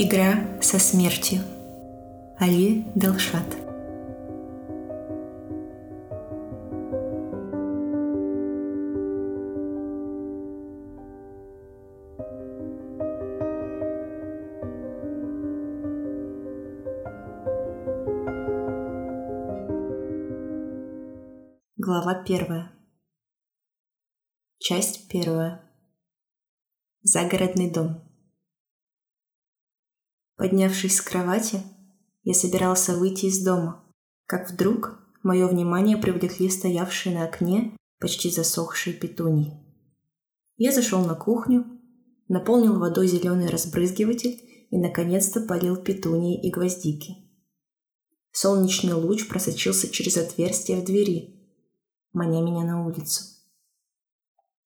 Игра со смертью. Али Делшат. Глава первая. Часть первая. Загородный дом. Поднявшись с кровати, я собирался выйти из дома, как вдруг мое внимание привлекли стоявшие на окне почти засохшие петуньи. Я зашел на кухню, наполнил водой зеленый разбрызгиватель и, наконец-то, полил петунии и гвоздики. Солнечный луч просочился через отверстие в двери, маня меня на улицу.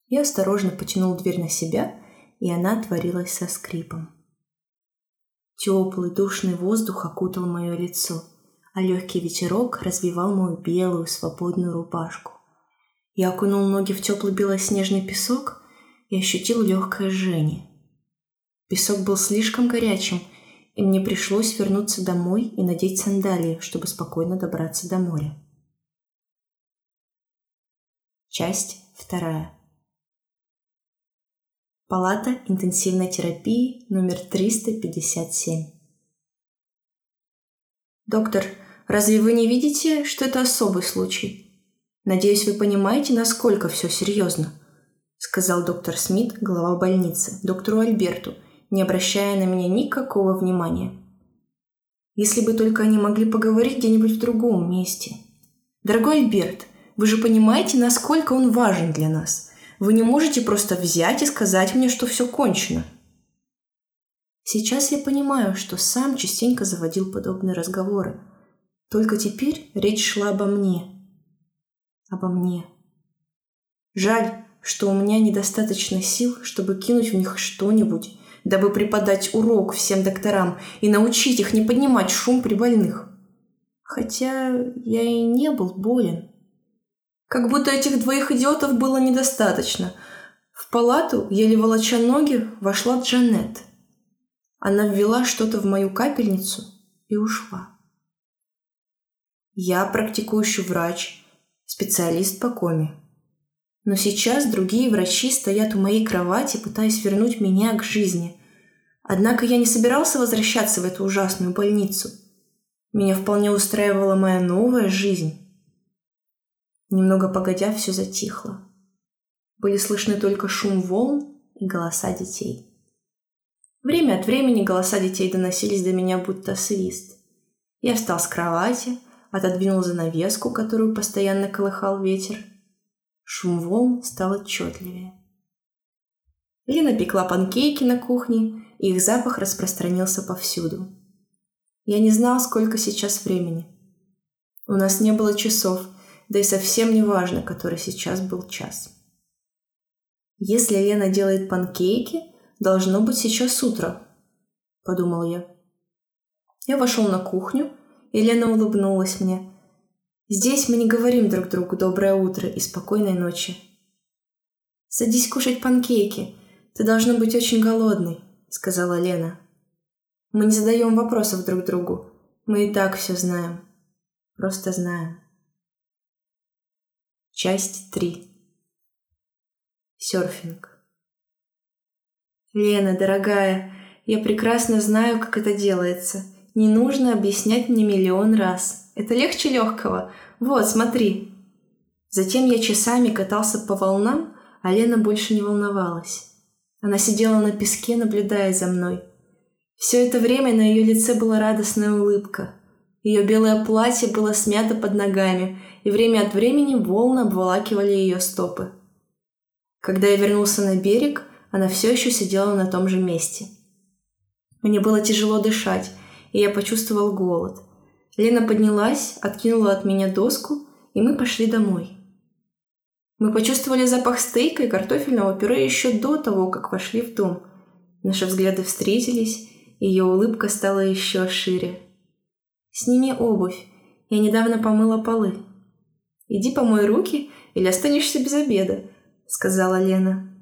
Я осторожно потянул дверь на себя, и она отворилась со скрипом. Теплый душный воздух окутал мое лицо, а легкий ветерок развивал мою белую свободную рубашку. Я окунул ноги в теплый белоснежный песок и ощутил легкое жжение. Песок был слишком горячим, и мне пришлось вернуться домой и надеть сандалии, чтобы спокойно добраться до моря. Часть вторая. Палата интенсивной терапии номер 357. Доктор, разве вы не видите, что это особый случай? Надеюсь, вы понимаете, насколько все серьезно, сказал доктор Смит, глава больницы, доктору Альберту, не обращая на меня никакого внимания. Если бы только они могли поговорить где-нибудь в другом месте. Дорогой Альберт, вы же понимаете, насколько он важен для нас – вы не можете просто взять и сказать мне, что все кончено. Сейчас я понимаю, что сам частенько заводил подобные разговоры. Только теперь речь шла обо мне. Обо мне. Жаль, что у меня недостаточно сил, чтобы кинуть в них что-нибудь, дабы преподать урок всем докторам и научить их не поднимать шум при больных. Хотя я и не был болен. Как будто этих двоих идиотов было недостаточно. В палату, еле волоча ноги, вошла Джанет. Она ввела что-то в мою капельницу и ушла. Я практикующий врач, специалист по коме. Но сейчас другие врачи стоят у моей кровати, пытаясь вернуть меня к жизни. Однако я не собирался возвращаться в эту ужасную больницу. Меня вполне устраивала моя новая жизнь. Немного погодя, все затихло. Были слышны только шум волн и голоса детей. Время от времени голоса детей доносились до меня будто свист. Я встал с кровати, отодвинул занавеску, которую постоянно колыхал ветер. Шум волн стал отчетливее. Лина пекла панкейки на кухне, и их запах распространился повсюду. Я не знал, сколько сейчас времени. У нас не было часов, да и совсем не важно, который сейчас был час. Если Лена делает панкейки, должно быть сейчас утро, подумал я. Я вошел на кухню, и Лена улыбнулась мне. Здесь мы не говорим друг другу доброе утро и спокойной ночи. Садись кушать панкейки. Ты должна быть очень голодный, сказала Лена. Мы не задаем вопросов друг другу. Мы и так все знаем. Просто знаем. Часть 3. Серфинг. Лена, дорогая, я прекрасно знаю, как это делается. Не нужно объяснять мне миллион раз. Это легче легкого. Вот, смотри. Затем я часами катался по волнам, а Лена больше не волновалась. Она сидела на песке, наблюдая за мной. Все это время на ее лице была радостная улыбка. Ее белое платье было смято под ногами, и время от времени волны обволакивали ее стопы. Когда я вернулся на берег, она все еще сидела на том же месте. Мне было тяжело дышать, и я почувствовал голод. Лена поднялась, откинула от меня доску, и мы пошли домой. Мы почувствовали запах стейка и картофельного пюре еще до того, как вошли в дом. Наши взгляды встретились, и ее улыбка стала еще шире. «Сними обувь. Я недавно помыла полы», Иди помой руки или останешься без обеда», — сказала Лена.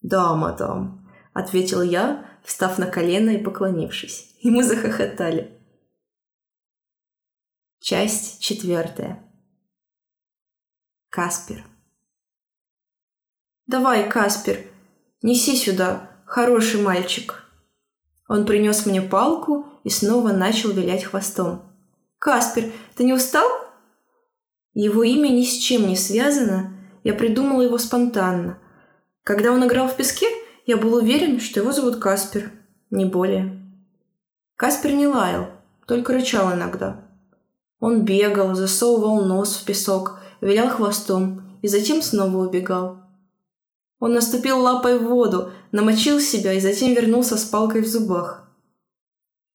«Да, мадам», — ответил я, встав на колено и поклонившись. И мы захохотали. Часть четвертая. Каспер. «Давай, Каспер, неси сюда, хороший мальчик». Он принес мне палку и снова начал вилять хвостом. «Каспер, ты не устал?» Его имя ни с чем не связано, я придумала его спонтанно. Когда он играл в песке, я был уверен, что его зовут Каспер, не более. Каспер не лаял, только рычал иногда. Он бегал, засовывал нос в песок, вилял хвостом и затем снова убегал. Он наступил лапой в воду, намочил себя и затем вернулся с палкой в зубах.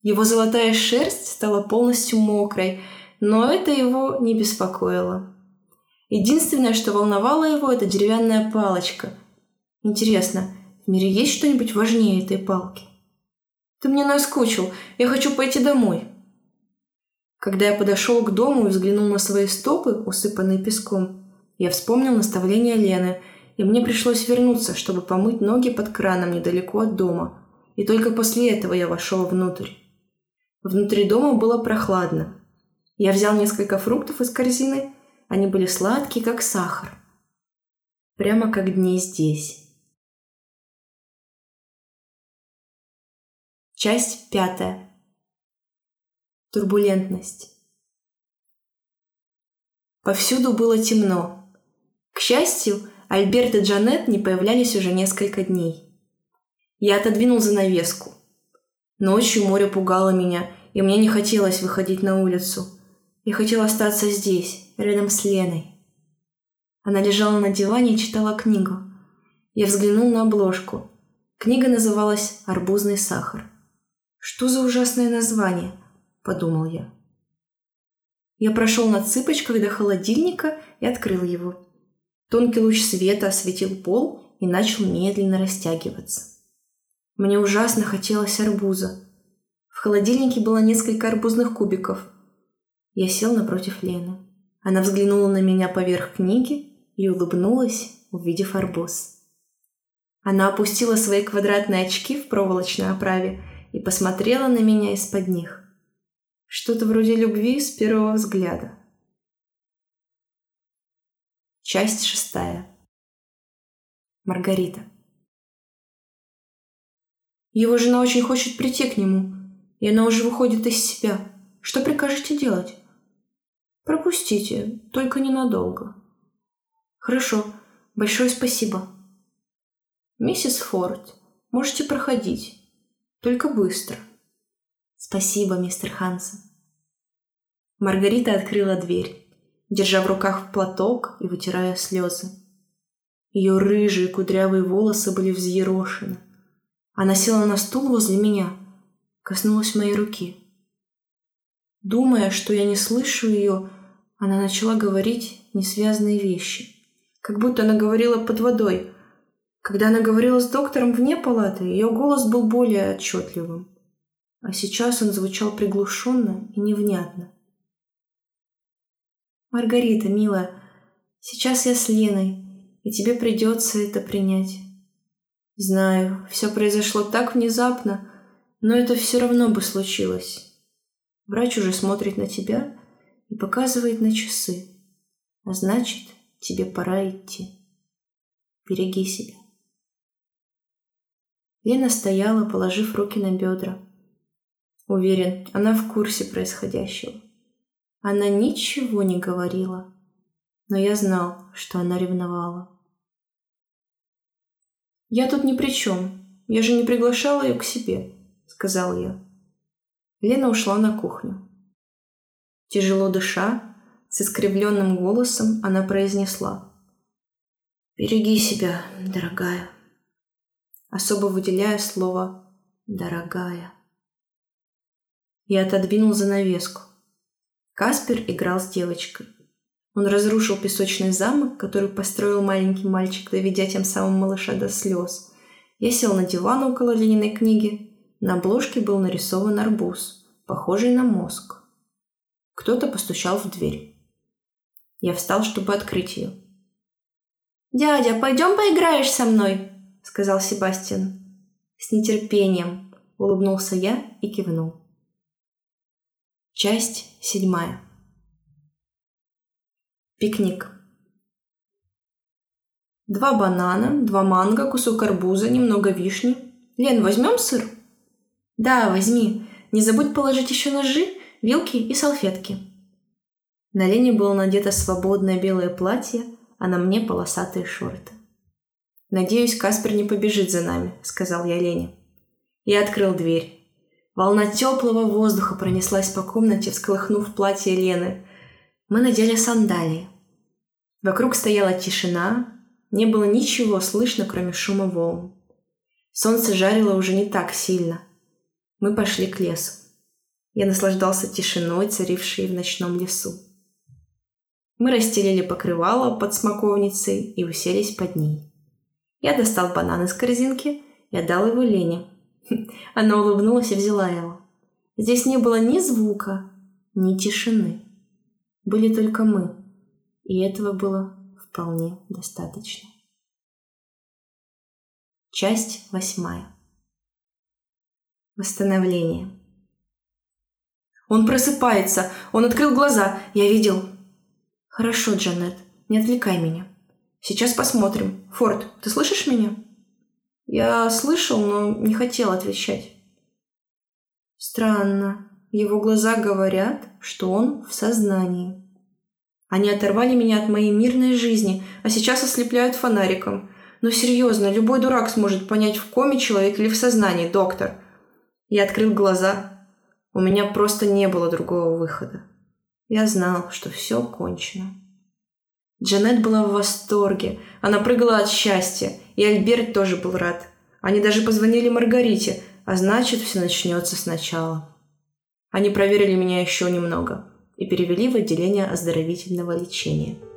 Его золотая шерсть стала полностью мокрой, но это его не беспокоило. Единственное, что волновало его, это деревянная палочка. Интересно, в мире есть что-нибудь важнее этой палки? Ты мне наскучил, я хочу пойти домой. Когда я подошел к дому и взглянул на свои стопы, усыпанные песком, я вспомнил наставление Лены – и мне пришлось вернуться, чтобы помыть ноги под краном недалеко от дома. И только после этого я вошел внутрь. Внутри дома было прохладно. Я взял несколько фруктов из корзины. Они были сладкие, как сахар. Прямо как дни здесь. Часть пятая. Турбулентность. Повсюду было темно. К счастью, Альберт и Джанет не появлялись уже несколько дней. Я отодвинул занавеску. Ночью море пугало меня, и мне не хотелось выходить на улицу. Я хотел остаться здесь, рядом с Леной. Она лежала на диване и читала книгу. Я взглянул на обложку. Книга называлась «Арбузный сахар». «Что за ужасное название?» – подумал я. Я прошел на цыпочках до холодильника и открыл его. Тонкий луч света осветил пол и начал медленно растягиваться. Мне ужасно хотелось арбуза. В холодильнике было несколько арбузных кубиков. Я сел напротив Лены. Она взглянула на меня поверх книги и улыбнулась, увидев арбуз. Она опустила свои квадратные очки в проволочной оправе и посмотрела на меня из-под них. Что-то вроде любви с первого взгляда. Часть шестая. Маргарита. Его жена очень хочет прийти к нему, и она уже выходит из себя. Что прикажете делать? Пропустите, только ненадолго. Хорошо, большое спасибо. Миссис Форд, можете проходить, только быстро. Спасибо, мистер Хансен. Маргарита открыла дверь держа в руках платок и вытирая слезы. Ее рыжие кудрявые волосы были взъерошены. Она села на стул возле меня, коснулась моей руки. Думая, что я не слышу ее, она начала говорить несвязные вещи. Как будто она говорила под водой. Когда она говорила с доктором вне палаты, ее голос был более отчетливым. А сейчас он звучал приглушенно и невнятно. Маргарита, милая, сейчас я с Леной, и тебе придется это принять. Знаю, все произошло так внезапно, но это все равно бы случилось. Врач уже смотрит на тебя и показывает на часы. А значит, тебе пора идти. Береги себя. Лена стояла, положив руки на бедра. Уверен, она в курсе происходящего. Она ничего не говорила, но я знал, что она ревновала. «Я тут ни при чем. Я же не приглашала ее к себе», — сказал я. Лена ушла на кухню. Тяжело дыша, с искривленным голосом она произнесла. «Береги себя, дорогая», особо выделяя слово «дорогая». Я отодвинул занавеску. Каспер играл с девочкой. Он разрушил песочный замок, который построил маленький мальчик, доведя тем самым малыша до слез. Я сел на диван около Лениной книги. На обложке был нарисован арбуз, похожий на мозг. Кто-то постучал в дверь. Я встал, чтобы открыть ее. «Дядя, пойдем поиграешь со мной?» – сказал Себастьян. С нетерпением улыбнулся я и кивнул. Часть седьмая. Пикник. Два банана, два манго, кусок арбуза, немного вишни. Лен, возьмем сыр? Да, возьми. Не забудь положить еще ножи, вилки и салфетки. На Лене было надето свободное белое платье, а на мне полосатые шорты. «Надеюсь, Каспер не побежит за нами», — сказал я Лене. Я открыл дверь. Волна теплого воздуха пронеслась по комнате, всколыхнув платье Лены. Мы надели сандалии. Вокруг стояла тишина, не было ничего слышно, кроме шума волн. Солнце жарило уже не так сильно. Мы пошли к лесу. Я наслаждался тишиной, царившей в ночном лесу. Мы расстелили покрывало под смоковницей и уселись под ней. Я достал банан из корзинки и отдал его Лене. Она улыбнулась и взяла его. Здесь не было ни звука, ни тишины. Были только мы, и этого было вполне достаточно. Часть восьмая. Восстановление. Он просыпается. Он открыл глаза. Я видел. Хорошо, Джанет, не отвлекай меня. Сейчас посмотрим. Форд, ты слышишь меня? Я слышал, но не хотел отвечать. Странно. Его глаза говорят, что он в сознании. Они оторвали меня от моей мирной жизни, а сейчас ослепляют фонариком. Но серьезно, любой дурак сможет понять, в коме человек или в сознании, доктор. Я открыл глаза. У меня просто не было другого выхода. Я знал, что все кончено. Джанет была в восторге. Она прыгала от счастья. И Альберт тоже был рад. Они даже позвонили Маргарите, а значит, все начнется сначала. Они проверили меня еще немного и перевели в отделение оздоровительного лечения –